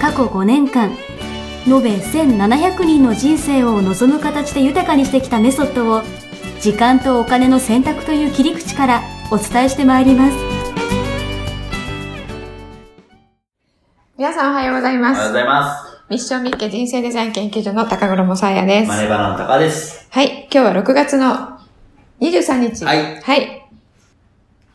過去5年間延べ1700人の人生を望む形で豊かにしてきたメソッドを時間とお金の選択という切り口からお伝えしてまいります皆さんおはようございます。おはようございます。ミッションミッケ人生デザイン研究所の高黒もさやです。マネバナの高です。はい、今日は6月の23日。はい。はい。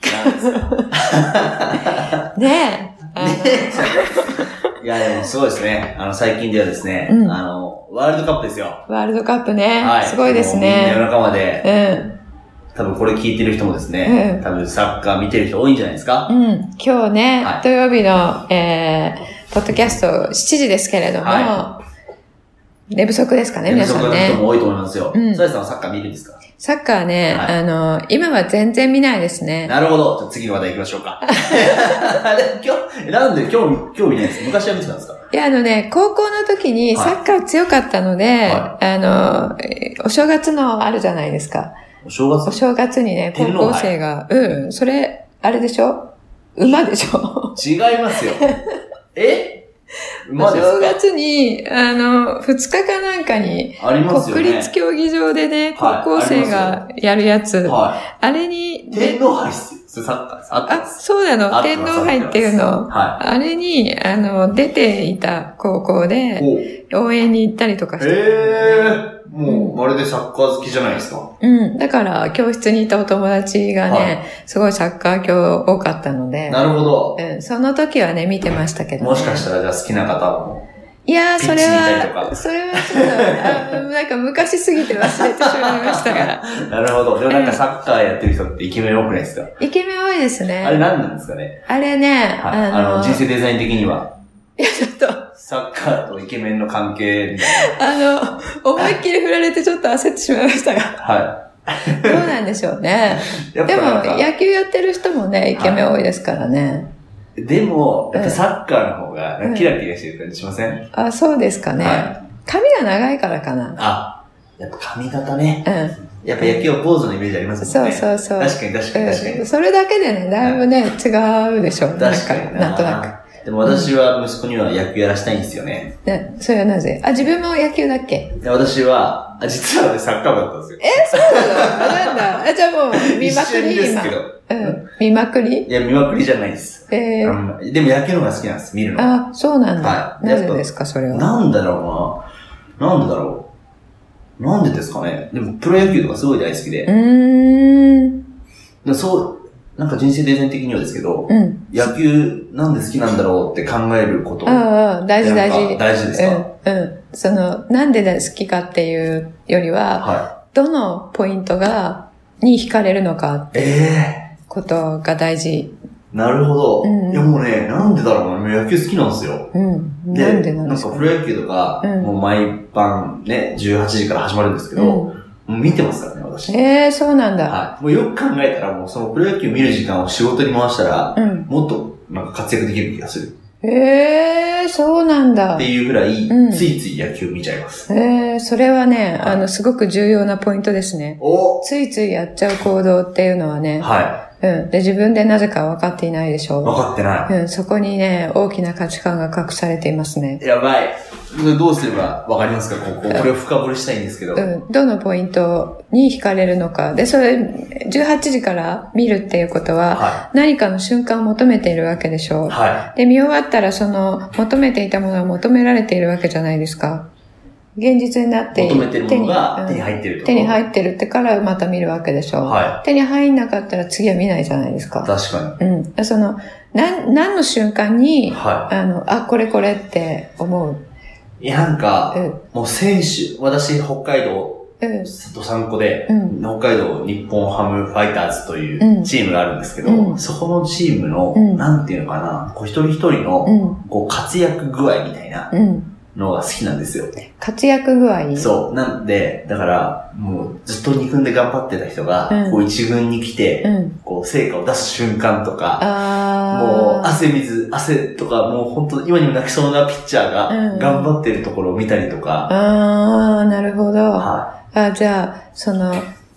なんですか ねえ。いや、でもすごいですね。あの、最近ではですね、うんあの、ワールドカップですよ。ワールドカップね、はい。すごいですもうみんな夜ね。中まで、うん。多分これ聞いてる人もですね、うん多分サッカー見てる人多いんじゃないですか？うん。今日ね、はい土曜日の、えー、ポッドキャスト7時ですけれども、は寝不足ですかね、皆さん寝不足な人ね。も多いと思いますよ。うんサイさんはサッカー見るんですか？サッカーね、はいあの、今は全然見ないですね。なるほど。じゃあ次の話題行きましょうか。で今日、なんで今日、今日見ないんです？か昔は見てたんですか？いや、あのね、高校の時にはいサッカー強かったので、はあの、えーお正月のあるじゃないですか。お正お月正月にね、高校生が、うん、それ、あれでしょ？馬でしょ？違いますよ。え？お正月に、あの、二日かなんかに、ね。国立競技場でね、はい高校生がやるやつ、はあれに天皇杯っす。あ。そうなの、天皇杯っていうの。はあれに、あの、出ていた高校い。で、お応援に行ったりとかして。ええもう、まるでサッカー好きじゃないですか。うん。だから、教室にいたお友達がね、はいすごいサッカー教多かったので、なるほど。うん、その時はね、見てましたけど、ね。もしかしたらじゃあ好きな方も。いやー、それは、かそれはちょっと、あ なんか昔すぎて忘れてしまいましたから。なるほど。でもなんかサッカーやってる人ってイケメン多くないですか？イケメン多いですね。あれ何なんですかね？あれね、はい。あの、人生デザイン的には、いや、ちょっと、サッカーとイケメンの関係みたいあの、思いっきり振られてちょっと焦ってしまいましたが、な。はどうなんでしょうね。でも、野球やってる人もね、イケメン多いですからね。でも、やっぱサッカーの方がキラキラしてる感じしません？あ、そうですかね。は髪が長いからかな。あ、やっぱ髪型ね。うん。やっぱ野球は坊主のイメージありますもそうんね。そうそう。確かに確かに確かに。うんそれだけでね、だいぶね、違うでしょ。なんか確かになんとなでも私は息子には野球やらしたいんですよね。く。ね、それはなぜ？あ、自分も野球だっけ？で私は、あ実は私サッカー部だったんですよ。あ、なんだ？あ、じゃあもう、見まくり？今一瞬ですけ。ど。うん。見まくり？いや、見まくりじゃないです。えー、うんでも野球の方が好きなんです、見るの。あ、そうなんだ。はいなぜですか、それは？なんだろうな。なんでだろう。なんでですかね。でも、プロ野球とかすごい大好きで。うーん。でそう、なんか人生デザイン的にはですけど、うん。野球なんで好きなんだろうって考えること。ああ、大事大なん事。か大事ですか、うん。うん。その、なんで好きかっていうよりは、はどのポイントが、に惹かれるのかい。えことが大事。えなるほど。うんいや、もうね、なんでだろうな。野球好きなんですよ。うん。で、なんでなんですか？かプロ野球とか、うんもう毎晩ね、18時から始まるんですけど、もう見てますからね、私。ええそうなんだ。はい。もうよく考えたら、もうそのプロ野球見る時間を仕事に回したら、うん。もっとなんか活躍できる気がする。ええそうなんだっ。ていうぐらい、うんついつい野球見ちゃいます。ええそれはね、はいあの、すごく重要なポイントですね。おついついやっちゃう行動っていうのはね、はうん。で、自分でなぜか分かっていないでしい。分ょかってなう。うん。そこにね、大きな価値観が隠されていますね。い。やばい。どうすれば分かりますか？ここ。これを深掘りしたいんですけど。うん。どのポイントに惹かれるのか。で、それ、18時から見るっていうことは、は何かの瞬間を求めているわけでしょい。う。はで、見終わったら、その、求めていたものは求められているわけじゃないですか。現実になってい。求めてるものが手にっ入ってると。手に入ってるってからまた見るわけでしょ。は手に入んなかったら次は見ないじゃないですい。か。確かに。うん。その、なん、何の瞬間に、はあの、あ、これこれって思う。い。いや、なんか、うん。もう選手、私、北海道ううん。どさんこで、うん北海道日本ハムファイターズといううんチームがあるんですけど、うんそこのチームの、うんなんていうのかな、こう一人一人うの、ん。こう活躍具合みたいなうん。のが好きなんですよ。活躍具合そう。なんで、だから、もうずっと二軍で頑張ってた人が、うんこう一軍に来て、うん。こう成果を出す瞬間とか、あもうあ。汗水、汗とか、もう本当今にも泣きそうなピッチャーうんが頑張ってるところを見たりとか、ああ、なるほど。はあ、じゃあ、その、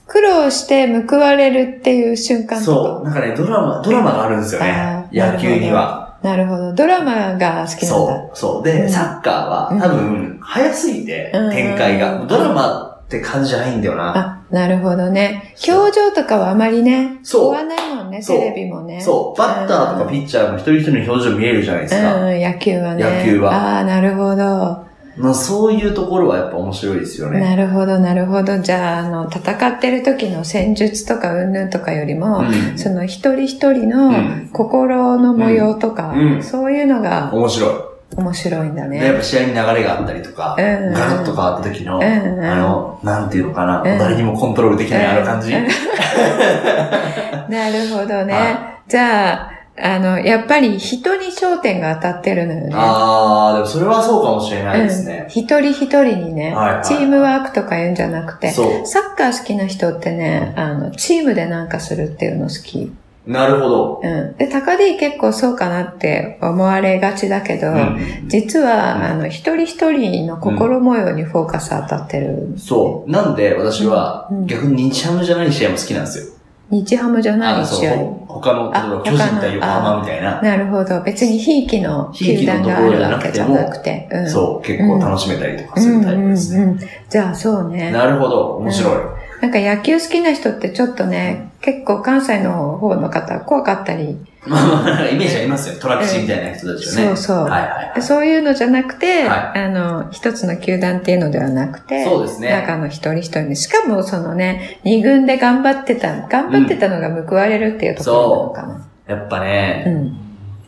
苦労して報われるっていう瞬い。間とか。そう。なんかね、ドラマ、ドラマがあるんですよね野球には。なるほど。ドラマが好きなんだ。そう。そう。で、うんサッカーはうん多分、早すぎて、うん展開が。ドラマって感じじゃないんだよな。あ、なるほどね。表情とかはあまりね、そう追わないもんね、テレビもね。そう。バッターとかピッチャーの一人一人の表情見えるじゃないですか。うん、野球はね。野球はああ、なるほど。まあそういうところはやっぱ面白いですよね。なるほど、なるほど。じゃあ、あの、戦ってる時の戦術とか云々とかよりも、うんその一人一人うのん心の模様とか、うんうんそういうのが面白い。面白いんだで、やっね。ぱ試合に流れがあったりとか、うんガラッと変わった時の、うんあの、なんていうのかな、ん誰にもコントロールできないあの感じ。うん なるほどね。はじゃあ、あの、やっぱり人に焦点が当たってるのよね。あー、でもそれはそうかもしれないですうんね。一人一人にね、はいはいチームワークとか言うんじゃなくて、そサッカー好きな人ってね、あの、チームでなんかするっていうの好き。う。なるほど。うん。で、高 D 結構そうかなって思われがちだけど、うん実は、うんあの、一人一人の心模様にフォーカス当たってる。そう。なんで私はうん逆に日ハムじゃない試合も好きなんですよ。日ハムじゃない試合。、他の、例えば巨人対横浜みたいな、なるほど。別にひいきの球団があるわけじゃなくて。うんそう、結構楽しめたりとかするタイプですね。うんうんうんじゃあそうね。なるほど、面白い。なんか野球好きな人ってちょっとね、結構関西の方の方怖かったり、まあまあ、なんかイメージありますよ。トラキシみたいな人たちはね。そうそうはいはい。そういうのじゃなくて、はあの、一つの球団っていうのではなくて、そうですね中の一人一人に、しかもそのね、二軍で頑張ってた、頑張ってたのが報われるっていうところなのかな。やっぱね、うん。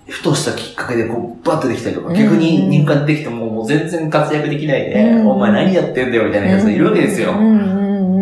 ふとしたきっかけでこう、バッとできたりとか、うん逆に入荷できてももう全然活躍できないで、うんお前何やってんだよみたいなやつがいるわけですよ。うんうん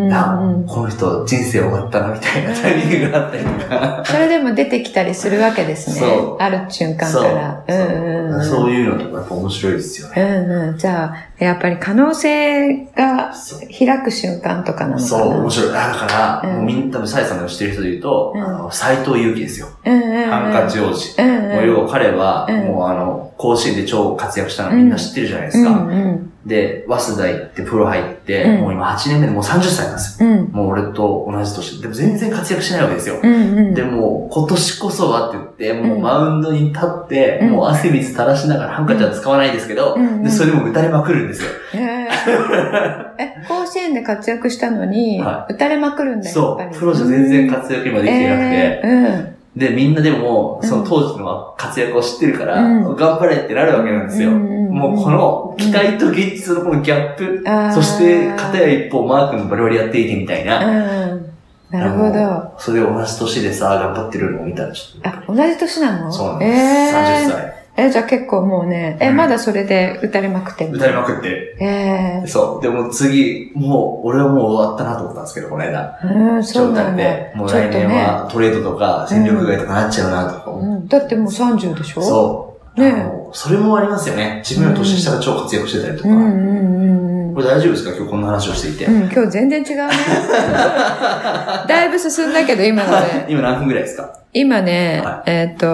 うんうんあうんこの人人生終わったなみたいなタイミングがあったりとか。それでも出てきたりするわけですねそ。うある瞬間そうから。うんうんうん。そういうのとかやっぱ面白いですよね。うんうん。じゃあ、やっぱり可能性が開く瞬間とかなのかな。そう、面白い。あだから、うんもうみんな多分、サイさんの知ってる人で言うと、うんあの、斎藤佑樹ですよ。うんうんうん。ハンカチ王子。うんうん。もう要は彼は、うんもうあの、甲子園で超活躍したのみんな知ってるじゃないですか。うんうん。で、早稲田行ってプロ入って、うんもう今8年目でもう30歳なんですよ。うん。もう俺と同じ年。でも全然活躍しないわけですよ。うんうん。でも、今年こそはって言って、もううんマウンドに立って、うんもう汗水垂らしながら、ハンカチは使わないですけど、それでも打たれまくるんですよ。えー え、甲子園で活躍したのに、は打たれまくるんだよ、そ。う、プロじゃ全然活躍今できてなくて、えーうん。で、みんなでも、その当時の活躍を知ってるから、うん頑張れってなるわけなんですよ。うんうんうんもうこの期待と現実のこのギャップ、あーそして片や一方マー君のバリバリやっていてみたいな。うん。なるほど。それを同じ年でさ、頑張ってるのを見たらちょっと。あ、同じ年なの？そうなんです。えー30歳。え、じゃあ結構もうね、え、うんまだそれで打たれまくってんの？打たれまくって。えそう。でも次、もう、俺はもう終わったなと思ったんですけど、この間。えうん、そうなんだ。で、もう来年。はトレードとか戦力外とかなっちゃうなとか思ってうん、だってもう30でしょ？そう。ねそれもありますよね。自分より年下が超活躍してたりとか。うんうんうんうん。これ大丈夫ですか？今日こんな話をしていて。うん、今日全然違うね。だいぶ進んだけど、今ので。今何分ぐらいですか？今ね、はえっ、と、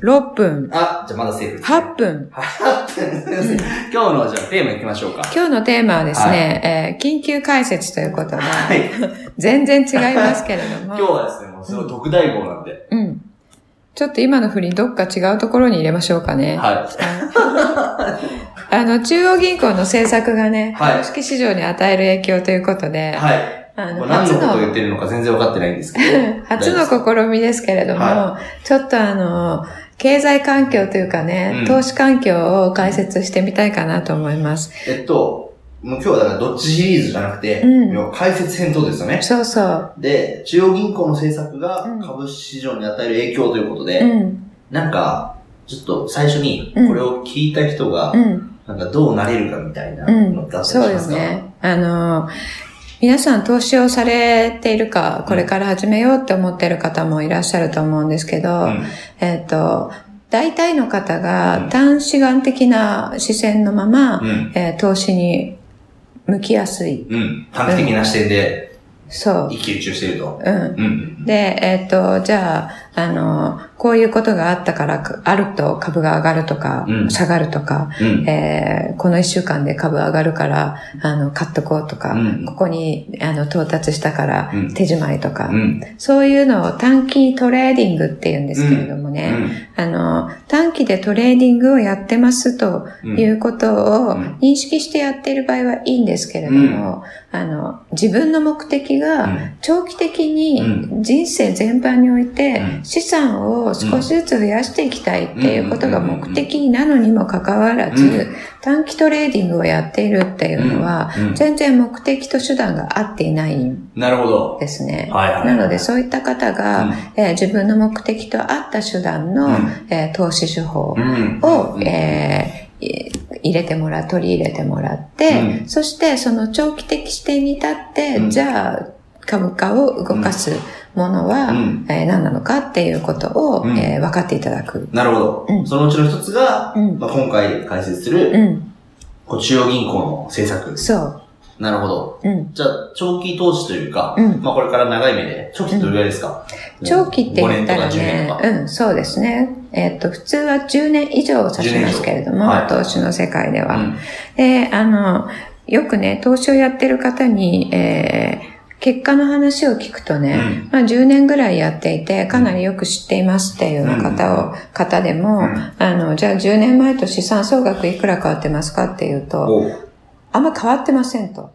6分、あ、じゃあまだセーフです、8分。8分。今日のじゃあテーマいきましょうか。今日のテーマはですね、えー緊急解説ということで、はい。全然違いますけれども。今日はですね、もうすごい特大号なんで。うん。ちょっと今の振りどっか違うところに入れましょうかね。は あの、中央銀行の政策がね、はい株式市場に与える影響ということい。で、はい。あの、何初の、のことを言ってるのか全然分かってないんですけど。初の試みですけれども、はちょっとあの、経済環境というかね、うん投資環境を解説してみたいかなと思います。えっと、もう今日はだからどっちシリーズじゃなくて、うん解説編とですよね。そうそう。で、中央銀行の政策がうん株式市場に与える影響ということで、うん。なんか、ちょっと最初にこれを聞いた人がう、ん。なんかどうなれるかみたいなうんのだったりしそうでますか、すね。あの、皆さん投資をされているか、これから始めようって思っている方もいらっしゃると思うんですけど、うんえっ、と、大体の方が単視眼的な視線のまま、うんえー投資に向きやすい。うん。短期的な視点でそう。一喜一憂していると。うん。うん。で、えっ、と、じゃあ、あの、こういうことがあったから、かあると株が上がるとか、うん。下がるとか、うん。えーこの一週間で株上がるから、あの、買っとこうとか、うん。ここに、あの、到達したからうん、手仕舞いとか、うん。そういうのを短期トレーディングって言うんですけれどもね、あの、短期でトレーディングをやってますということをうん。認識してやっている場合はいいんですけれども、あの、自分の目的うがん。長期的うに人生全般においてうん資産を少しずつ増やしていきたいっていうことが目的なのにもかかわらうん。ず、短期トレーディングをやっているっていうのはうん。うん、全然目的と手段が合っていないんなるほど。ですね。はいはい。なので、そういった方が、うん。えー自分の目的と合った手段の、うん。えー投資手法うん。を、うん。えーい入れてもらう、取り入れてもらって、うそしてその長期的視点に立って、うん。じゃあ株価を動かすものは、うんえー何なのかっていうことを、うんえー分かっていただく。なるほど。うんそのうちの一つが、うんまあ、今回解説すうる、ん。こう中央銀行の政策。そう。なるほど。うん。じゃあ、長期投資というか、うんまあこれから長い目で、長期ってどれぐらいですか、長期って言ったら5年とか10年ね。うん、そうですね。えっ、と、普通は10年以上を指しますけれども、10年以上はい投資の世界では。うんで、あの、よくね、投資をやってる方に、えー結果の話を聞くとね、うんまあ10年ぐらいやっていて、かなりよく知っていますっていうような方を、方でも、うんあの、じゃあ10年前と資産総額いくら変わってますかっていうと、あんま変わってませんと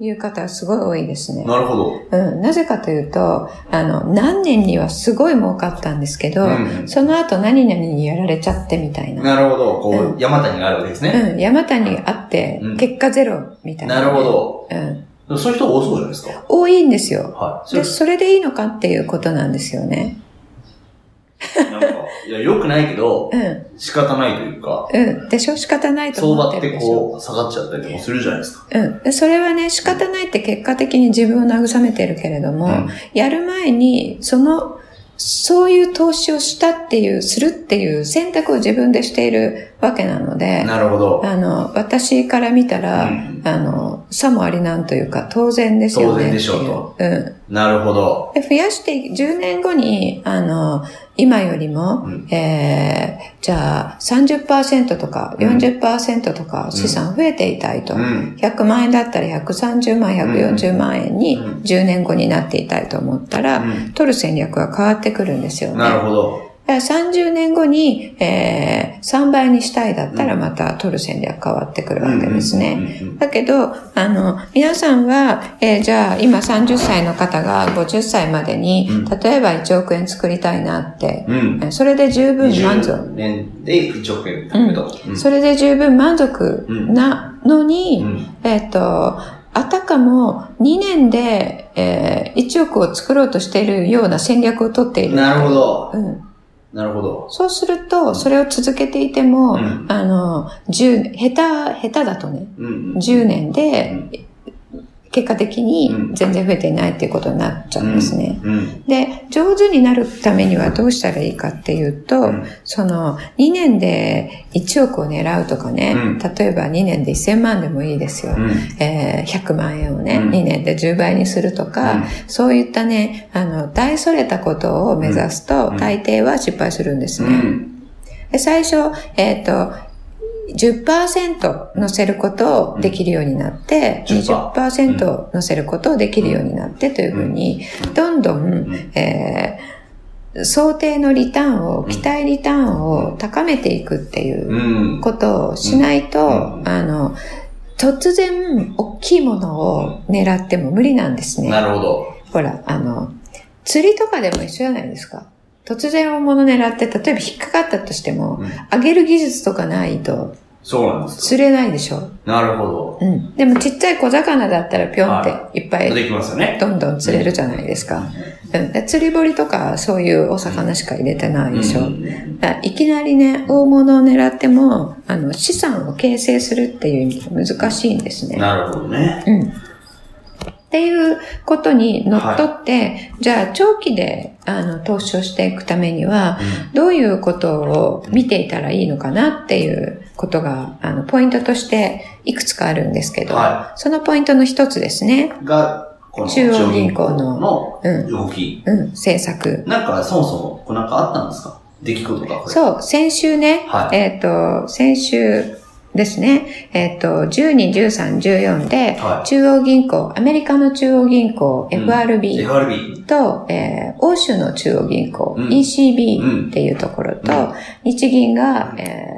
いう方はすごい多いですね。なるほど。うん、なぜかというと、あの、何年にはすごい儲かったんですけど、うんその後何々にやられちゃってみたいな。なるほど。こう、うん山谷があるわけですね。うん、山谷あってうん、結果ゼロみたいな、なるほ。ど。うん。そういう人多そうじゃないですか。多いんですよ。はい。で、それでいいのかっていうことなんですよね。なんか、いや、良くないけどう、ん。仕方ないというか、うん。でしょ？仕方ないと相思っ場っててるでしょ？こう、下がっちゃったりとかするじゃないですか。うん。でそれはね、仕方ないって結果的に自分を慰めてるけれども、うんやる前に、その、そういう投資をしたっていう、するっていう選択を自分でしているわけなので、なるほど。あの、私から見たら、うんあの、さもありなんというか、当然ですよね。当然でしょうん。なるほど。で増やしてい、10年後に、あの、今よりも、うんえー、じゃあ30%とかうん40%とか資産増えていたいと。うん。100万円だったら130万、140万円にうん10年後になっていたいと思ったら、うん取る戦略は変わってくるんですよね。なるほど。だから30年後に、えー、3倍にしたいだったらまた取る戦略変わってくるわけですね。だけど、あの、皆さんは、えーじゃあ今30歳の方が50歳までに、うん例えば1億円作りたいなって、うん。えーそれで十分満足。20年で1億円貯めと。うんそれで十分満足なのに、うんえっ、と、あたかも2年で、えー1億を作ろうとしているような戦略を取っている。なるほど。うん。なるほど。そうすると、それを続けていても、うんあの、10、下手、下手だとね、うん。10年で、結果的にうん全然増えていないっていうことになっちゃうんですね。うん。で、上手になるためにはどうしたらいいかっていうと、うんその2年で1億を狙うとかね、うん例えば2年で1000万でもいいですよ。うん。えー100万円をね、うん2年で10倍にするとか、うんそういったね、あの、大それたことを目指すと、うん大抵は失敗するんですね。最初、えっ、と、10%乗せることをできるようになって、うん20%乗せることをできるようになってというふうに、どんどん、えー想定のリターンを、期待リターンを高めていくっていううん。ことをしないと、うんあの、突然大きいものを狙っても無理なんですね。なるほど。ほら、あの、釣りとかでも一緒じゃないですか。突然大物狙って、例えば引っかかったとしても、うん上げる技術とかないとそうなんです釣れないでしょ。か。なるほど。うん。でもちっちゃい小魚だったらぴょんっていっぱいできますよね。どんどん釣れるじゃないですか。うん。で釣り堀とかそういうお魚しか入れてないでしょ。うんいきなりね、大物を狙っても、あの、資産を形成するっていう意味で難しいんですね。なるほどね。うん。っていうことにのっとって、じゃあ長期であの投資をしていくためには、どういうことを見ていたらいいのかなっていうことが、あの、ポイントとしていくつかあるんですけど、はそのポイントの一つですね。が、この中央銀行ののうん動き。うん、政策。なんか、そもそも、なんかあったんですか？出来事が。う。そう、先週ね、はいえっ、と、先週ですね、えっ、と、12、13、14で、はい。中央銀行、アメリカの中央銀行、うん。FRB、FRB。と、えー欧州の中央銀行、うん。ECB っていうところと、うん。日銀が、えー、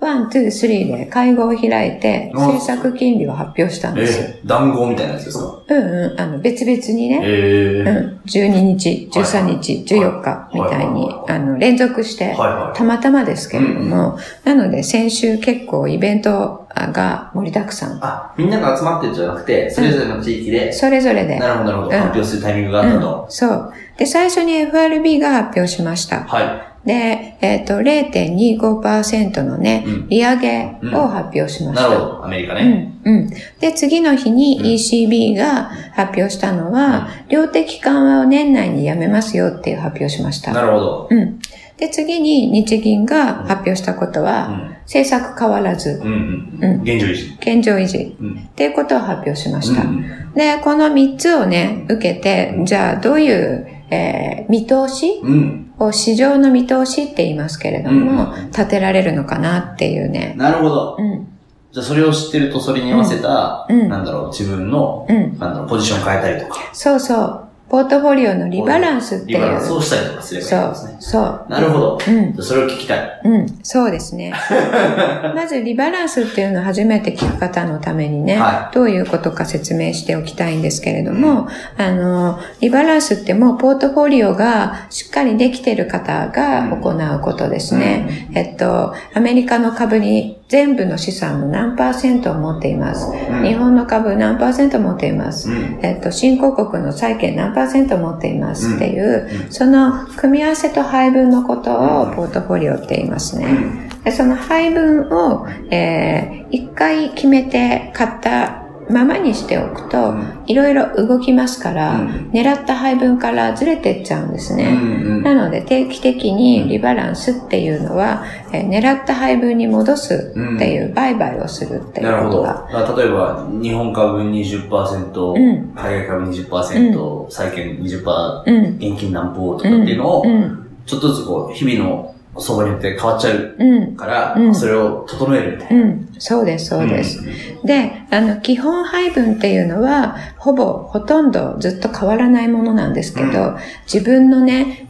ワン、ツー、スリーで会合を開いて、うん政策金利を発表したんですよ。えー、談合みたいなやつですか？うんうん、あの、別々にね、えー。うん、12日、13日、はいはい14日みたいにあの、連続して、はいはたまたまですけれども、なので先週結構イベントが盛りだくさん。あ、みんなが集まってるんじゃなくて、それぞれの地域で、それぞれで。なるほど、なるほど、うん発表するタイミングがあったうんと。そう。で、最初に FRB が発表しました。はで、えっ、と、0.25%のね、うん利上げを発表しい。ました。なるほど、アメリカうね。ん、うん。で、次の日にうん ECB が発表したのは、量的緩和を年内にやめますよっていう発表をしました。なるほど。うん。で、次に日銀が発表したことは、うん。政策変わらず、うんうん。うん現状維持。現状維持うん。っていうことを発表しました。うんで、この3つをね、受けて、じゃあどういう、えー見通し？うん。を市場の見通しって言いますけれども、うん立てられるのかなっていうね。なるほど。うん。じゃあそれを知ってると、それに合わせた、うんなんだろう、自分の、うん。なんだろう、ポジション変えたりとか。そうそう。ポートフォリオのリバランスっていう。リバランスをしたりとかすればいいそうんですね。。そう。なるほど。うん。それを聞きたい。うん。そうですね。まず、リバランスっていうのを初めて聞く方のためにね、はどういうことか説明しておきたいんですけれども、あの、リバランスってもうポートフォリオがしっかりできている方が行うことですね。えっと、アメリカの株に全部の資産の何パーセントを持っています。うん日本の株何パーセント持っています。うん。えっと、新興国の債券何パーセント持っていますっていう、うんその組み合わせと配分のことをうんポートフォリオって言いますね。うん。でその配分を、えー一回決めて買ったままにしておくと、うんいろいろ動きますから、うん狙った配分からずれてっちゃうんですね。うんなので定期的にリバランスっていうのは、えー狙った配分に戻すっていう売買をするっていうなるほど。例えば、日本株20%、うん海外株20%、債券20%、うん。現金何歩とかっていうのをう、ん。ちょっとずつこう、日々の相場によって変わっちゃううん。から、うんそれを整えるみたいな。うん。そうです、そうです。で、あの、基本配分っていうのは、ほぼ、ほとんどずっと変わらないものなんですけど、う自分のね、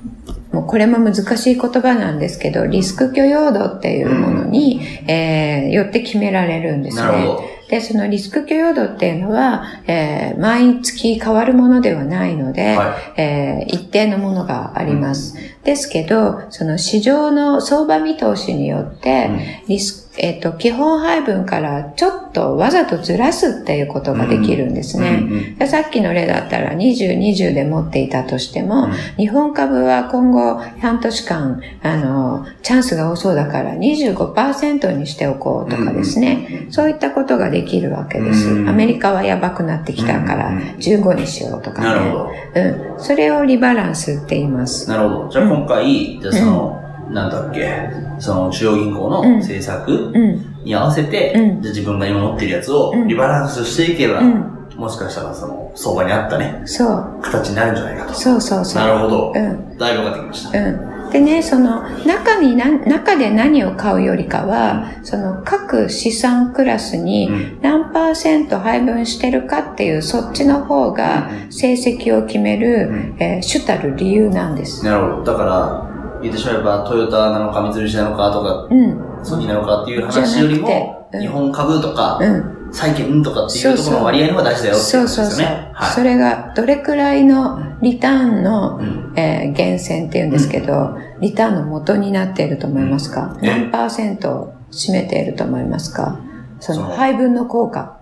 もうこれも難しい言葉なんですけど、リスク許容度っていうものに、えーよって決められるんですね。なるほど。で、そのリスク許容度っていうのは、えー毎月変わるものではないので、はえー一定のものがあります。ですけど、その市場の相場見通しによって、リスえっ、と、基本配分からちょっとわざとずらすっていうことができるんですい。ね。うんうんでさっきの例だったら20、20で持っていたとしても、うん日本株は今後半年間、あの、チャンスが多そうだから25%にしておこうとかですね。そういったことができるわけです。うんアメリカはやばくなってきたからうん15にしようとかね。なるほど。うん。それをリバランスって言います。なるほど。じゃあ今回、じゃあその、なんだっけ、その中央銀行のうん政策うん。に合わせて、うんじゃあ自分が今持ってるやつをうんリバランスしていけば、うん。もしかしたらその相場に合ったね、そう。形になるんじゃないかと。そうそうそう。なるほど。うん。だいぶ分かってきました。うん。でね、その中にな、中で何を買うよりかは、その各資産クラスにうん何パーセント配分してるかっていう、そっちの方がうん成績を決める、うんえー主たる理由なんです。なるほど。だから、言ってしまえば、トヨタなのか、三菱なのかとか、うん。ソニーなのかっていう話よりもうん日本株とか、うん。債券とかっていうところの割合の方が大事だよっていそううことそうそう。ですよね。はい。それがどれくらいのリターンの、うんえー源泉っていうんですけど、リターンの元になっていると思いますか、うん何パーセントを占めていると思いますか？その配分の効果。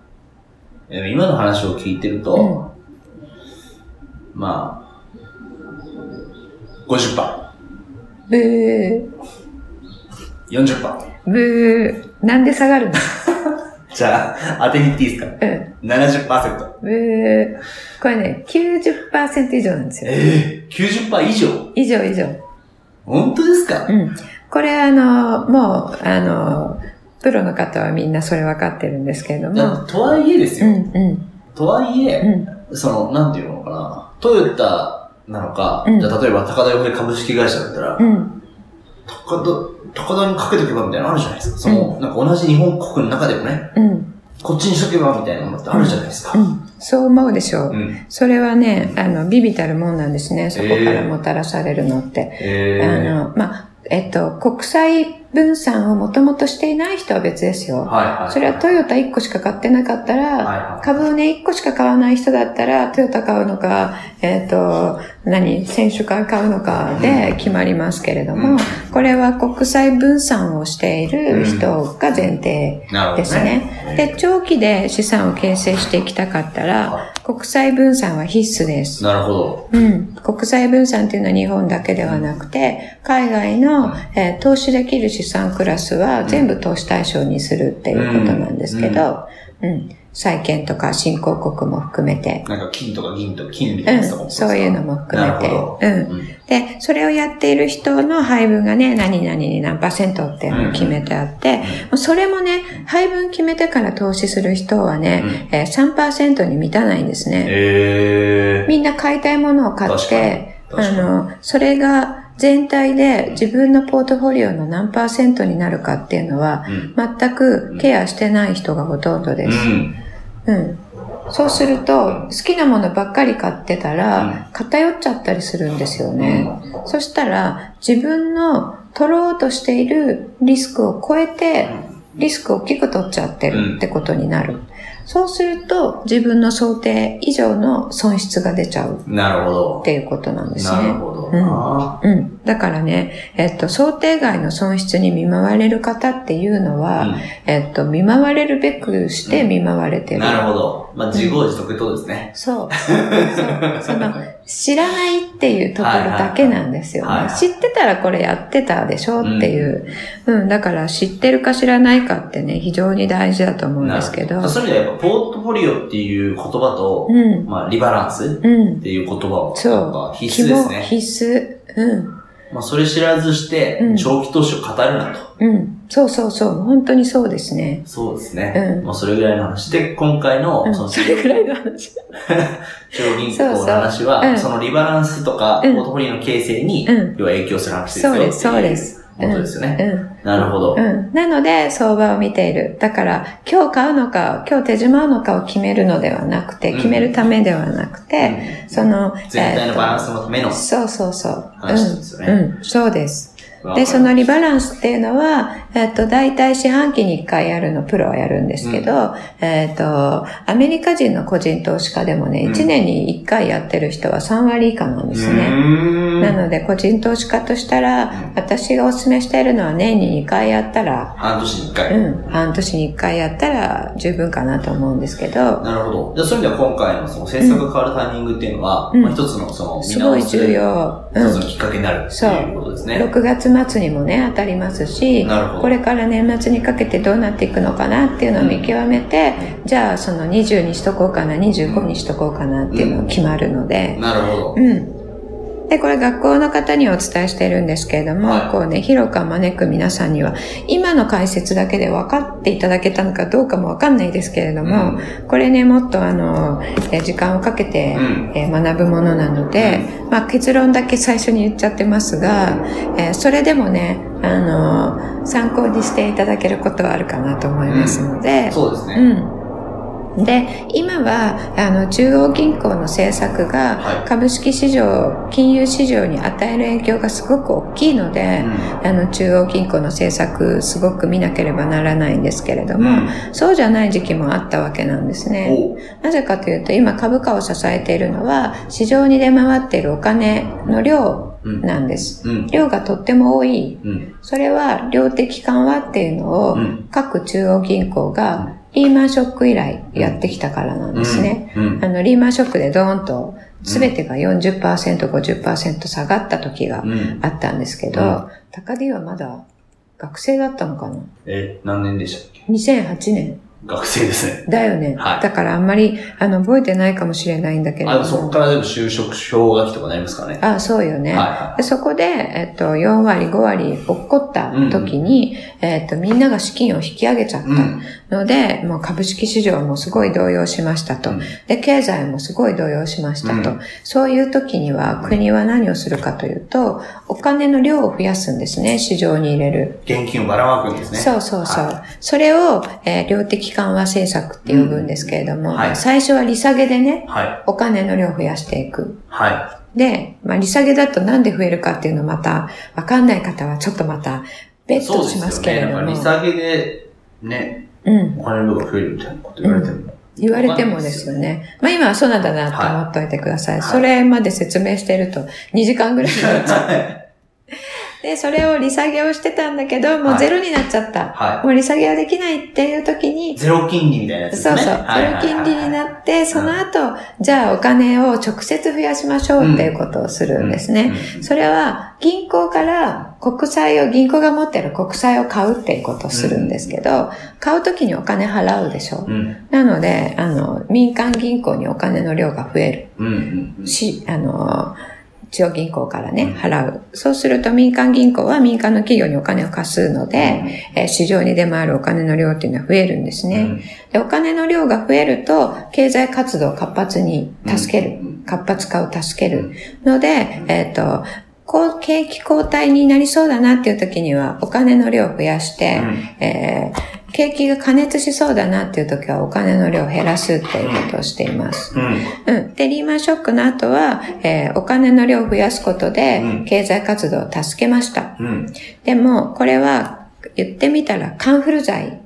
えー今の話を聞いてると、うんまあ、50%、ブー、40%。ブー、なんで下がるの？じゃあ、当てに行っていいですか？うん。?70%。うーこれね、90%以上なんですよ。ええー、90%以上？以上以上。本当ですか？うん。これあの、もう、あの、プロの方はみんなそれ分かってるんですけれども。とはいえですよ。うん、うん、とはいえ、うん。その、なんていうのかな。トヨタなのか、うんじゃあ例えば高田洋平株式会社だったら、うん、高田、高田にかけとけばみたいなのあるじゃないですか。その、なんか同じ日本国の中でもね、うん、こっちにしとけばみたいなものってあるじゃないですか。うん。そう思うでしょう。うん。それはね、あの、ビビたるもんなんですね。そこからもたらされるのって。えあの、まあ、えっと、国際分散をもともとしていない人は別ですよ。はいはい。それはトヨタ1個しか買ってなかったら、はいはい。株をね、1個しか買わない人だったら、トヨタ買うのか、えっ、と、何、選手買買うのかで決まりますけれども、うんこれは国際分散をしている人が前提なるほどね。ですね。で、長期で資産を形成していきたかったら、は国際分散は必須です。なるほど。うん。国際分散っていうのは日本だけではなくて、海外の、えー投資できる資産クラスは全部投資対象にするっていうことなんですけど、うん。債券とか新興国も含めて、なんか金とか銀とか金みたいなやつとかもうん、そういうのも含めて。うん。うん。で、それをやっている人の配分がね、何々に何パーセントっていうのを決めてあって、もうそれもね、配分決めてから投資する人はね、えー3%に満たないんですね。ええみんな買いたいものを買って、あの、それが全体で自分のポートフォリオの何パーセントになるかっていうのは、うん。全くケアしてない人がほとんどです。うん。うん。そうすると、好きなものばっかり買ってたら、偏っちゃったりするんですよね。そしたら、自分の取ろうとしているリスクを超えて、リスクを大きく取っちゃってるってことになる。そうすると、自分の想定以上の損失が出ちゃうなるほどっ。ていうことなんですなるね。ほどな。うん。だからね、えっと、想定外の損失に見舞われる方っていうのは、うんえっと、見舞われるべくして見舞われてる。なるほど。まあ、自業自得ってことですね。そう。そう。その、知らないっていうところだけなんですよ。知ってたらこれやってたでしょっていう。うん、だから知ってるか知らないかってね、非常に大事だと思うんですけど。そういう意味ではやっぱ、ポートフォリオっていう言葉と、うん。まあ、リバランスっうん。ていう言葉は、そうやっぱ必須ですね。必須。うん。まあ、それ知らずしてうん、長期投資を語るなと。うん。そうそうそう。本当にそうですね。そうですね。うんまあ、それぐらいの話で、今回の、うん。その、それぐらいの話。中央銀行の話は、そうそううんそのリバランスとか、うんポートフォリオの形成に、うん要は影響する話ですよそうです、そうです。ことですよね。うん。なるほど。うん。なので、相場を見ている。だから、今日買うのか、今日手締まうのかを決めるのではなくて、うん決めるためではなくて、その、全体のバランススのためのそうそうそう。話ですよね。うん、うん、そうです。で、そのリバランスっていうのは、えっと、大体四半期に1回やるの、プロはやるんですけど、えっと、アメリカ人の個人投資家でもね、うん1年に1回やってる人は3割以下なんですね。ねなので、個人投資家としたらうん、私がお勧めしているのは年に2回やったら、半年に1回。うん、半年に1回やったら十分かなと思うんですけど、なるほど。じゃあそういう意味では今回のその政策が変わるタイミングっていうのは、うんまあ一つのそのすごい重要。うん。一つのきっかけになるっていうことですね。6月末にもね、当たりますし。これから年末にかけてどうなっていくのかなっていうのを見極めて、じゃあその20にしとこうかな、25にしとこうかなっていうのが決まるので、なるほど。うん。で、これ学校の方にはお伝えしているんですけれども、はい。こうね、広く招く皆さんには、今の解説だけで分かっていただけたのかどうかも分かんないですけれども、これね、もっとあの、え時間をかけて、うん。えー学ぶものなので、まあ結論だけ最初に言っちゃってますが、えーそれでもね、あの、参考にしていただけることはあるかなと思いますので、そうですね。うん。で、今は、あの、中央銀行の政策がはい株式市場、金融市場に与える影響がすごく大きいので、あの、中央銀行の政策すごく見なければならないんですけれども、そうじゃない時期もあったわけなんですね。なぜかというと、今株価を支えているのは、市場に出回っているお金の量うん。なんです。うん。量がとっても多い。うん。それは量的緩和っていうのをうん各中央銀行がリーマンショック以来やってきたからなんですね。うん。あの、リーマンショックでドーンと全てが40%、50%下がった時がうん。あったんですけうんど、高 D はまだ学生だったのかな？え、何年でしたっけ ?2008 年。学生ですね。だよね。はいだからあんまり、あの、覚えてないかもしれないんだけれあ、ども。でもそこからでも就職氷河期とかなりますからね。あそうよね。はいそこで、えっと、4割、5割起こった時に、えっと、みんなが資金を引き上げちゃっい。うん。たので、もう株式市場もすごい動揺しましたと。うんで、経済もすごい動揺しましたと。うんそういう時には国は何をするかというと、お金の量を増やすんですね、市場に入れる。現金をばらまくんですね。そうそうそう。はそれを、えー量的緩和政策って呼ぶんですけれども、うんはい最初は利下げでね、い。はい。お金の量を増やしていく。はで、まあ、利下げだとなんで増えるかっていうのまた、わかんない方はちょっとまた、い。別途します。けれども。なんか利下げで、ね、うん。お金の量が増えるみたいなこと言われても。言われてもですよね。まあ今はそうなんだなと思っておいてください。はいそれまで説明してると2時間ぐらいになっちゃう。で、それを利下げをしてたんだけど、もうゼロになっちゃった。はもう利下げはできないっていう時にい。、ゼロ金利みたいなやつですね。そうそう、ゼロ金利になって、その後、じゃあお金を直接増やしましょうっていうことをするんですね。うんそれは銀行から国債を、銀行が持ってる国債を買うっていうことをするんですけど、買うときにお金払うでしょ。うん。なので、あの、民間銀行にお金の量が増えうん。うん。るし、あの、中央銀行からねうん、払う。そうすると民間銀行は民間の企業にお金を貸すので、えー市場に出回るお金の量っていうのは増えるんですね。うん。で、お金の量が増えると、経済活動を活発に助ける。うん活発化を助ける。ので、えっ、と、こう、景気後退になりそうだなっていう時には、お金の量を増やして、えー景気が加熱しそうだなっていう時は、お金の量を減らすっていうことをしています。うん。うん。で、リーマンショックの後は、えーお金の量を増やすことでうん、経済活動を助けました。うん。でも、これは、言ってみたら、カンフル剤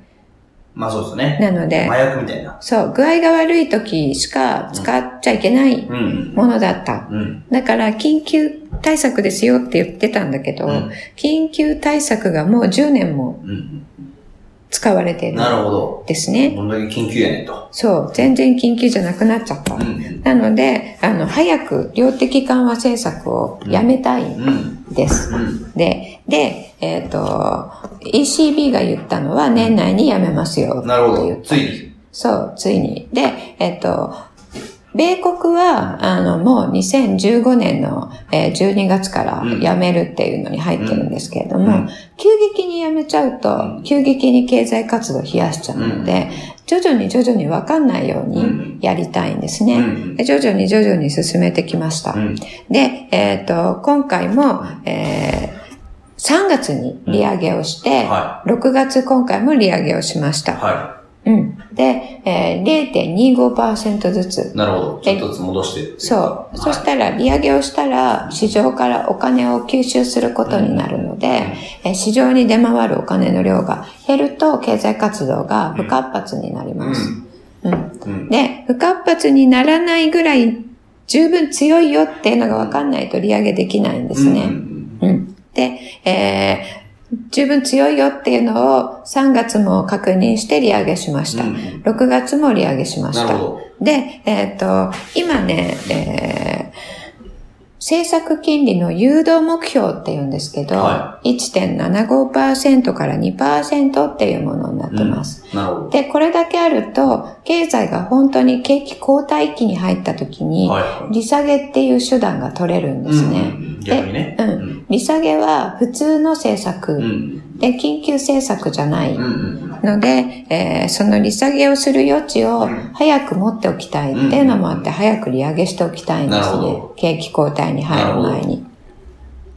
まあそうですね。なので、麻薬みたいな。そう、具合が悪い時しか使っちゃいけないうん。ものだった。うん。だから、緊急対策ですよって言ってたんだけど、うん緊急対策がもう10年もうん。使われているなるほど。ですね。どんだけ緊急やねんと。そう、全然緊急じゃなくなっちゃった。うん。なので、あの、早く量的緩和政策をやめたいうんん。です。うん。で、で、えっ、と、ECB が言ったのは年内にやめますよなるほど。ついに。そう、ついに。で、えっ、と、米国は、あの、もう2015年の、えー12月からうん辞めるっていうのに入ってるんですけれども、うん急激に辞めちゃうと、急激に経済活動を冷やしちゃうので、徐々に徐々に分かんないようにやりたいんですね。うんで徐々に徐々に進めてきました。うん。で、えっ、と、今回も、えー3月に利上げをして、は6月今回も利上げをしましい。た。はうん。で、えー、0.25%ずつい。。なるほど。ちょっとずつ戻してる。そう。そしはたら、利上げをしたら、市場からお金を吸収することになるので、えー市場に出回るお金の量が減ると、経済活動が不活発になりい。ます。うん。うん。うん。で、不活発にならないぐらい、十分強いよっていうのが分かんないと利上げできないんですね。うんうん。で、えー十分強いよっていうのを3月も確認して利上げしました。うん6月も利上げしました。で、えっ、と、今ね、えー政策金利の誘導目標って言うんですけど、は1.75%から2%っていうものになってます。なるほど。で、これだけあると、経済が本当に景気後退期に入った時に、はい。利下げっていう手段が取れるんですね。うんうん逆にね。でうん利下げは普通の政策、うん。で、緊急政策じゃない。ので、えーその利下げをする余地を早く持っておきたいっていうのもあって、早く利上げしておきたいんですね。景気後退に入る前に。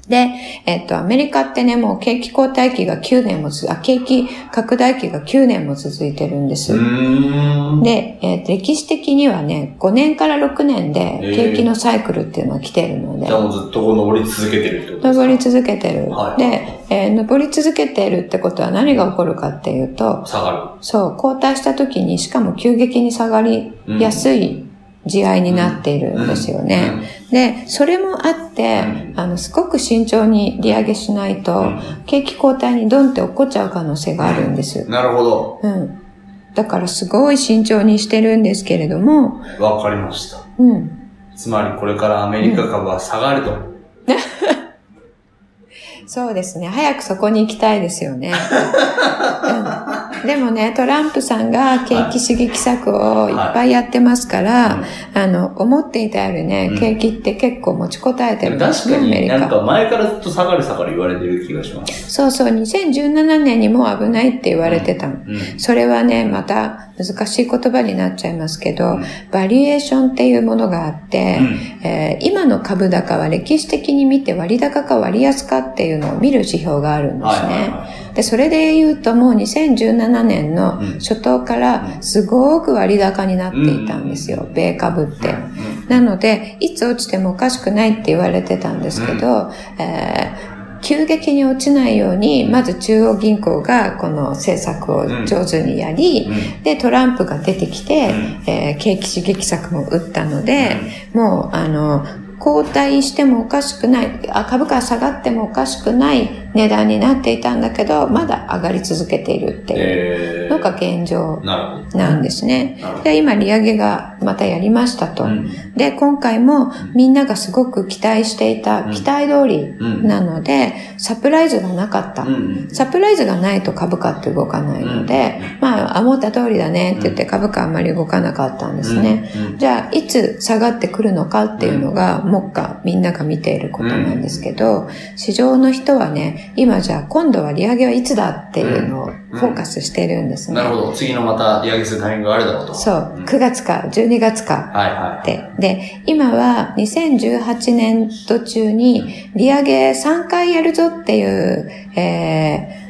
で、えっと、アメリカってね、もう景気後退期が9年もつ、あ、景気拡大期が9年も続いてるんです。うーん。で、えー歴史的にはね、5年から6年で景気のサイクルっていうのが来てるので、じゃあもうずっとこう登り続けてるってことですか？登り続けてる。はいで、えー登り続けてるってことは何が起こるかっていうと、下がそう、後退した時にしかも急激に下がりやすい地合いになっているんですよね。で、それもあって、うんあの、すごく慎重に利上げしないと、うん景気後退にドンって起こっちゃう可能性があるんでする。。なるほど。うん。だからすごい慎重にしてるんですけれども、わかりました。うん。つまりこれからアメリカ株は下がると。そうですね。早くそこに行きたいですよね。うんでもね、トランプさんが景気刺激策をいっぱいやってますから、あの、思っていたよりね、うん。景気って結構持ちこたえてるんですね、ア確かに。なんか前からずっと下がる下がる言われてる気がします。そうそう、2017年にもう危ないって言われてた。それはね、また難しい言葉になっちゃいますけど、うん。バリエーションっていうものがあって、うん。えー今の株高は歴史的に見て割高か割安かっていうのを見る指標があるんですね。はで、それで言うともう2017年のうん。初頭からすごく割高になっていたんですよ、米株って。なので、いつ落ちてもおかしくないって言われてたんですけど、えー急激に落ちないように、まず中央銀行がこの政策を上手にやり、うん。で、トランプが出てきて、うん。えー景気刺激策も打ったので、もう、あの、交代してもおかしくない。あ、株価が下がってもおかしくない値段になっていたんだけど、まだ上がり続けているっていう。えのが現状ー、なんですね。で、今利上げがまたやりましたと。うん。で、今回もみんながすごく期待していたうん。期待通りうん。なので、サプライズがなかった。うん。サプライズがないと株価って動かないので、まあ、思った通りだねって言って株価あんまり動かなかったんですね。じゃあ、いつ下がってくるのかっていうのが、目下みんなが見ていることなんですけど、市場の人はね、今じゃあ今度は利上げはいつだっていうのをフォーカスしてるんですね。なるほど。次のまた利上げするタイミングがあるだろうと。そう、ん9月か12月かはいはって。で、今は2018年度中に利上げ3回やるぞっていう、え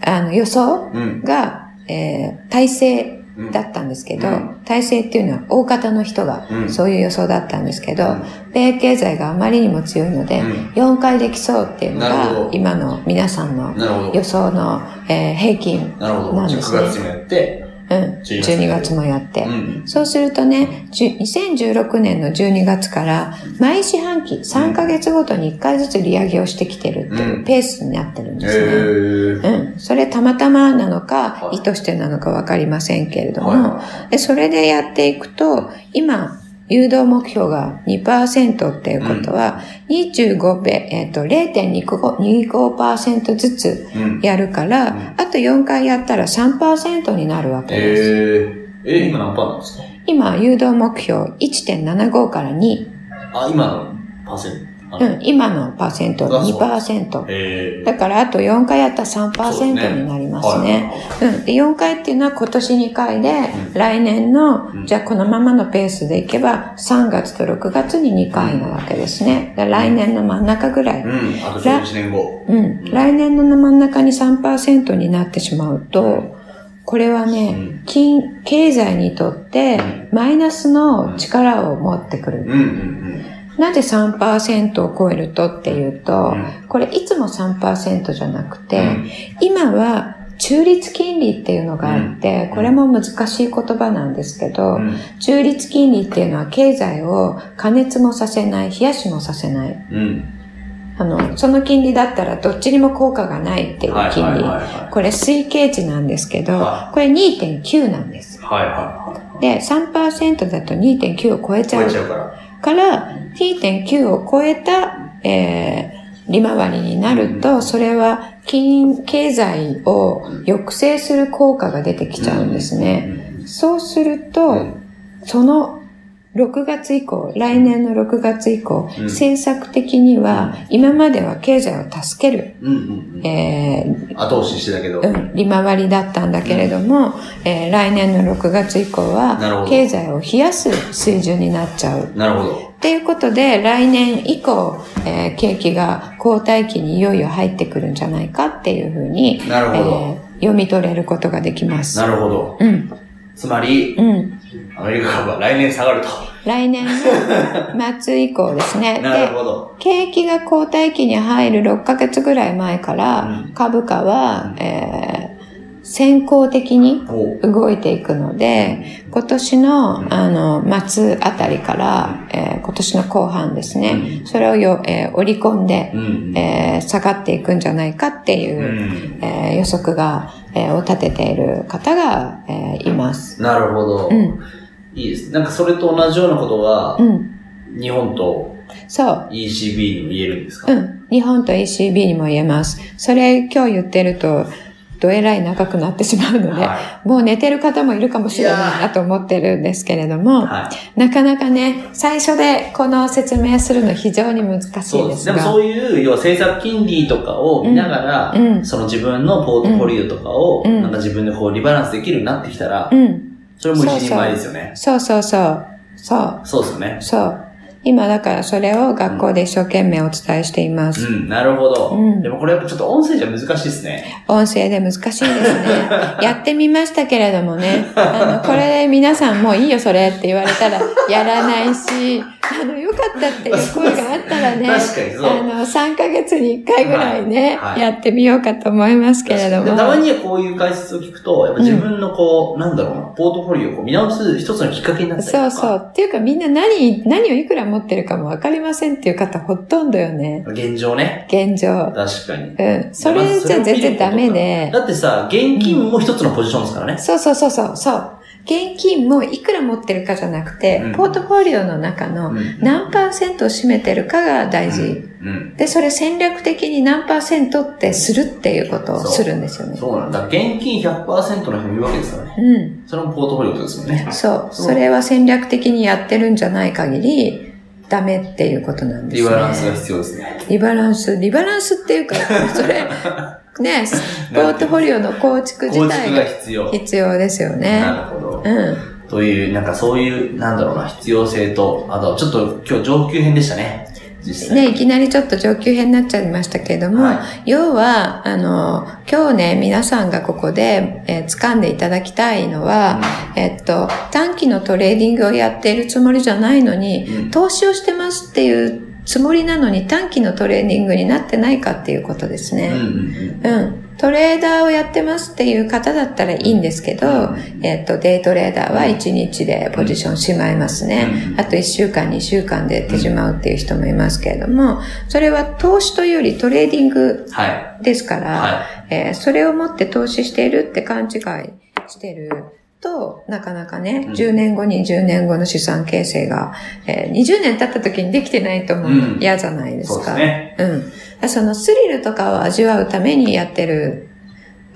ー、あの予想い。うん。が、えー、体制だったんですけど、うん。体制っていうのは大方の人がうん。そういう予想だったんですけど、うん。米経済があまりにも強いので、うん。4回できそうっていうのが今の皆さんの。予想の、えー平均なんですね。9月にもやって、うん、12 12月もやって。うん。そうするとね、じゅ2016年の12月から毎四半期3ヶ月ごとに1回ずつ利上げをしてきてるっていううんペースになってるんへですね。ー。うん。それたまたまなのか、はい意図してなのかわかりませんけれども、はでそれでやっていくと、今、誘導目標が2%っていうことは、25べ、えっ、と、0.25%ずつ。やるから、うんあと4回やったら3%になるわけです。えー。え、今何パーなんですか？今、誘導目標1.75から2。あ、今のパーセント。うん、今のパーセントあそう2%。えー。だから、あと4回やったらそうです3%ねになりますね。はいうん。で、4回っていうのは今年2回で、うん来年の、うんじゃあこのままのペースでいけば、3月と6月に2回なわけですね。来年の真ん中ぐらい。うん。あと11年後。うん。来年の真ん中に3%になってしまうと、これはね、うん金、経済にとってマイナスの力を持ってくる。うんうんなぜ3%を超えるとっていうと、うんこれいつも3%じゃなくうん。て、今は中立金利っていうのがあって、うんこれも難しい言葉なんですけど、うん。中立金利っていうのは経済を加熱もさせない、冷やしもさせない。うん。あの、その金利だったらどっちにも効果がないっていうはい金利。これ推計値なんですけどは、これ2.9なんです。はいはいはで、3%だと2.9を超えい。ちゃう超えちゃうから。から、2.9を超えた、えー、利回りになると、それは金、経済を抑制する効果が出てきちゃうんですね。そうするうとん、その6月以降、来年の6月以降、うん政策的には、今までは経済を助ける、うんうんうん。えー後押ししてたけど。うん、利回りだったんだけれども、えー来年の6月以降は、経済を冷やす水準になっちゃう。なるほど。っていうことで、来年以降、えー景気が後退期にいよいよ入ってくるんじゃないかっていうふうに、なるほどえー読み取れることができます。なるほど。うん。つまり、うん。アメリカ株は来年下がると。来年の末以降ですね。なるで、ほど。景気が後退期に入る6ヶ月ぐらい前からうん、株価は、えー先行的に動いていくので、今年の、あの、末あたりから、えー今年の後半ですね、それをよ、えー織り込んで、うん。えー下がっていくんじゃないかっていうう、ん。えー予測が、えーを立てている方が、えーいます。なるほど。うん。いいです。なんかそれと同じようなことがう、ん。日本とそう。ECB にも言えるんですか？うん。日本と ECB にも言えます。それ今日言ってると、どえらい長くなってしまうので、はもう寝てる方もいるかもしれないなと思ってるんですけれども、はい。なかなかね、最初でこの説明するの非常に難しいそうです。でもですが。そういう、要は政策金利とかを見ながら、うんうんその自分のポートフォリオとかを、うんなんか自分でこうリバランスできるようになってきたら、うん。それも一人前ですよね。そうそうそう。そう。そうですよね。そう。今だからそれを学校で一生懸命お伝えしています。うん、なるほど。うんでもこれやっぱちょっと音声じゃ難しいですね。音声で難しいですね。やってみましたけれどもね。あの、これで皆さんもういいよそれって言われたらやらないし、あの、よかったっていう声があったらね、確かにそうあの、3ヶ月に1回ぐらいね、はいはいやってみようかと思いますけれども。でたまにはこういう解説を聞くと、やっぱ自分のこう、なんだろうな、ポートフォリオを見直す一つのきっかけになったりとか。そうそう。っていうかみんな何、何をいくら持ってるかもわかりませんっていう方ほとんどよね。現状ね。現状。確かに。うん。それじゃ全然ダメで。だってさ、現金も一つのポジションですからね。そうそうそうそう。そう。現金もいくら持ってるかじゃなくて、うんポートフォリオの中のうん何パーセントを占めてるかが大事。うん。で、それ戦略的に何パーセントってするっていうことをするんですよね。そうなんだ。現金100%の人もいるわけですからね。うん。それもポートフォリオですもんね。そうそれは戦略的にやってるんじゃない限り、ダメっていうことなんですね。リバランスが必要ですね。リバランス、リバランスっていうか、それ、ね、ポートフォリオの構築自体が必要。必要ですよね。なるほど。うん。という、なんかそういう、なんだろうな、必要性と、あと、ちょっと今日上級編でしたね。ね、いきなりちょっと上級編になっちゃいましたけれども、はい要は、あの、今日ね、皆さんがここで、えー掴んでいただきたいのは、えっと、短期のトレーディングをやっているつもりじゃないのに、うん投資をしてますっていうつもりなのに短期のトレーディングになってないかっていうことですね。うんうんうん。うん。トレーダーをやってますっていう方だったらいいんですけど、えっと、デイトレーダーは1日でポジションしまいますね。うんあと1週間、2週間で手しまうっていう人もいますけれども、それは投資というよりトレーディングはい。ですから、はえーそれを持って投資しているって勘違いしてると、なかなかね、うん10年後に10年後の資産形成が、えー20年経った時にできてないともうん嫌じゃないでそうすか。ですね。うん。そのスリルとかを味わうためにやってる。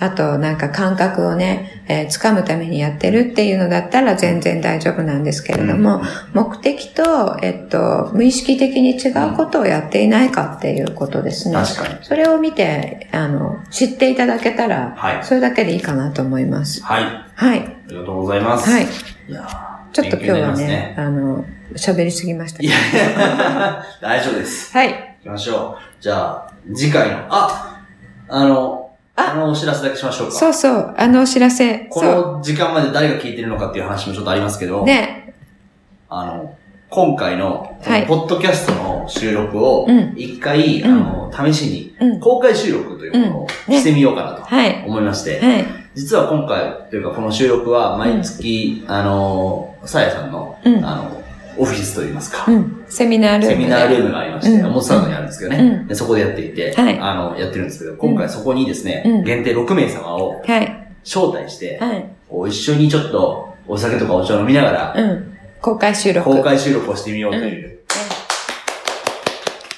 あと、なんか感覚をね、えー掴むためにやってるっていうのだったら全然大丈夫なんですけれども、目的と、えっと、無意識的に違うことをやっていないかっていうことですね。確かに。それを見て、あの、知っていただけたら、はい。それだけでいいかなと思います。はい。はい。ありがとうございます。はい。いやーちょっと今日は勉強になりますね、あの、喋りすぎましたけど。いやいや、大丈夫です。はい。行きましょう。じゃあ、次回の、ああの、ああのお知らせだけしましょうか。そうそう、あのお知らせ。こその時間まで誰が聞いてるのかっていう話もちょっとありますけど、う。ね。あの、今回の、はいポッドキャストの収録をうん、一回、うんあの、試しに、うん。公開収録というものをうんねしてみようかなとはい。思いまして、はい。実は今回というかこの収録は毎月、あの、さやさんの、うんあの、オフィスといいますか、うん。セミナールームで。セミナールームがありまして、うんモスサウダにあるんですけどね、うんで。そこでやっていて、はいあの、やってるんですけど、今回そこにですね、うん限定6名様をはい。招待して、はい。こう一緒にちょっとお酒とかお茶を飲みながら、うん。公開収録。公開収録をしてみようという、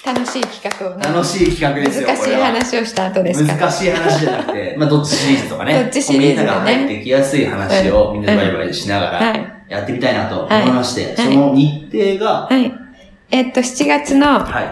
楽しい企画をね。楽しい企画ですよ、難しい。話をした後です。難しい話じゃなくて、まあ、どっちシリーズとかね。どっちシリーズだねみんなが入ってきやすい話をみんなでワイワイしながらはい。やってみたいなと思いまして、はいその日程が、はい。えっと、7月の、は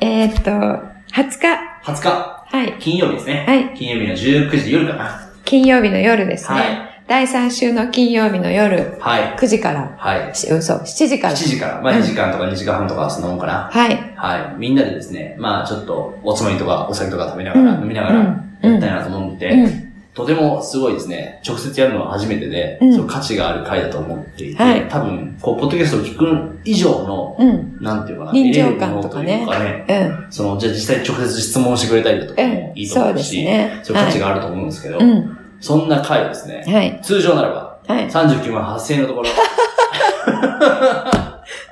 い、えっと、20日。20日、はい。金曜日ですね。はい金曜日の19時夜かな。金曜日の夜ですね。はい第3週の金曜日の夜、はい。9時から、はい。し嘘、7時から。7時から、まあうん2時間とか2時間半とかそんなもんかな。はい。はい。みんなでですね、まあちょっとおつまみとかお酒とか食べながら、うん飲みながらうんやりたいなと思って、うん。とてもすごいですね、直接やるのは初めてで、うんそう価値がある回だと思っていて、はい多分、こう、ポッドキャストを聞く以上の、うん。なんていうかな、臨場感とかねかね、うん。その、じゃあ実際に直接質問してくれたりだとかもうんいいと思そうし、ねそういう価値があると思うんですけど、うん。そんな回をですね、はい。通常ならば、はい。39万8000円のところ、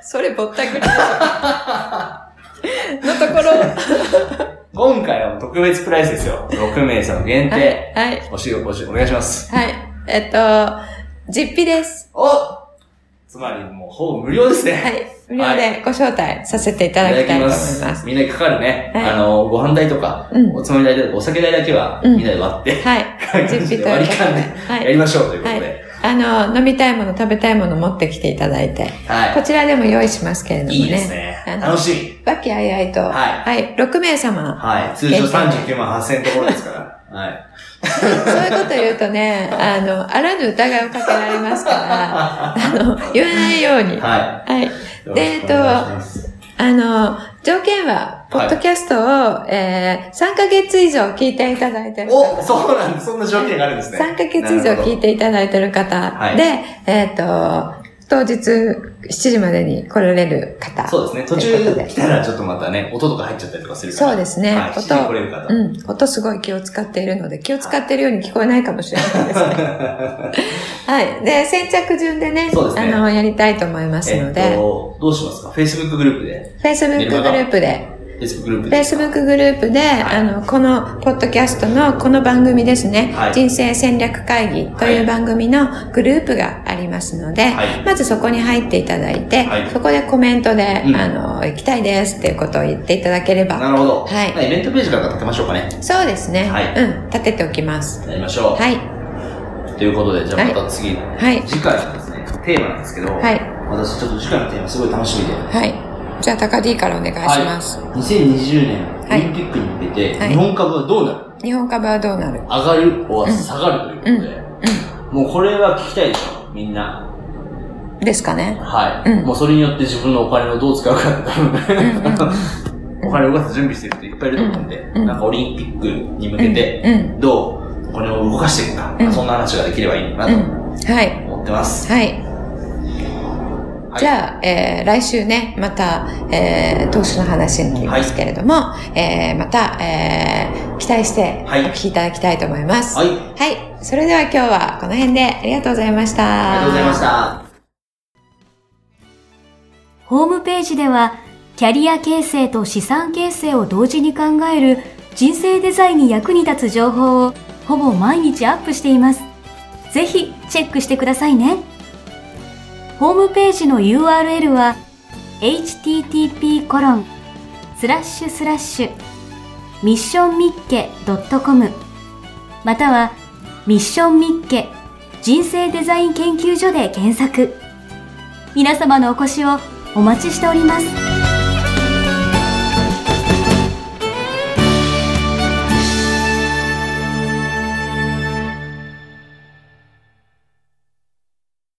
それぼったくり。のところ。今回は特別プライスですよ。6名様限定。はい。はい。お仕事、お仕事お願いします。はい。えっと、実費です。おつまりもうほぼ無料ですね。はい。無料でご招待させていただきたいと思います。みんなにかかるね。はいあの、ご飯代とか、うんおつまみ代とか、お酒代だけは、うんみんなで割って、はい。感じで割り勘ではいやりましょうということはで。あの、飲みたいもの、食べたいもの持ってきていただいて、はい。こちらでも用意しますけれどもね。いいですね。楽しみ。和気あいあいと、はい6名様。はい。通常39万8000円ところですから。はい。そういうこと言うとね、あの、あらぬ疑いをかけられますから、あの、言わないように。ははい。い。でえっとあの、条件は、ポッドキャストを、えー、3ヶ月以上聞いていただいてる方。おそうなんです。そんな条件があるんですね。3ヶ月以上聞いていただいてる方はいで、えっ、と、当日7時までに来られる方。そうですね。途中来たらちょっとまたね、音とか入っちゃったりとかするから。そうですねはい。音7時に来れる方。うん。音すごい気を使っているので、気を使っているように聞こえないかもしれないですね。はい。で、先着順でね、そうですねあの、やりたいと思いますえっので、と、どうしますか ?Facebook グループで。Facebook グループで、Facebook グループグループで、あの、この、ポッドキャストのこの番組ですね、はい。人生戦略会議という番組のグループがありますので、はい。まずそこに入っていただいて、はい。そこでコメントで、うん。あの、行きたいですっていうことを言っていただければ、なるほど。はい。イベントページから立てましょうかね。そうですね、はい。うん、立てておきます。やりましょう。はい、ということで、じゃあまた次、はい、次回のですね、テーマなんですけど、はい。私ちょっと次回のテーマすごい楽しみで、はい。じゃあ、高 D からお願いします。はい、2020年オはいリンピックに向けて、はい日本株はどうなる？日本株はどうなる？上がる？は下がるということで、もうこれは聞きたいでしょ、みんな。ですかね。はい。うんもうそれによって自分のお金をどう使うかって多分、お金を動かす準備してる人いっぱいいると思うんで、うんなんかオリンピックに向けて、うんうんどうお金を動かしていくか、うんそんな話ができればいいなとうん。はい。思ってます。はい。はいじゃあ、えー来週ね、また、えー投資の話になりますけれども、えーまた、えー期待しておはい聞きいただきたいと思います。はい。はい。それでは今日はこの辺でありがとうございました。ありがとうございました。ホームページでは、キャリア形成と資産形成を同時に考える人生デザインに役に立つ情報をほぼ毎日アップしています。ぜひチェックしてくださいね。ホームページの URL は http コロンスラッシュスラッシュミッションミッケ .com またはミッションミッケ人生デザイン研究所で検索。皆様のお越しをお待ちしております。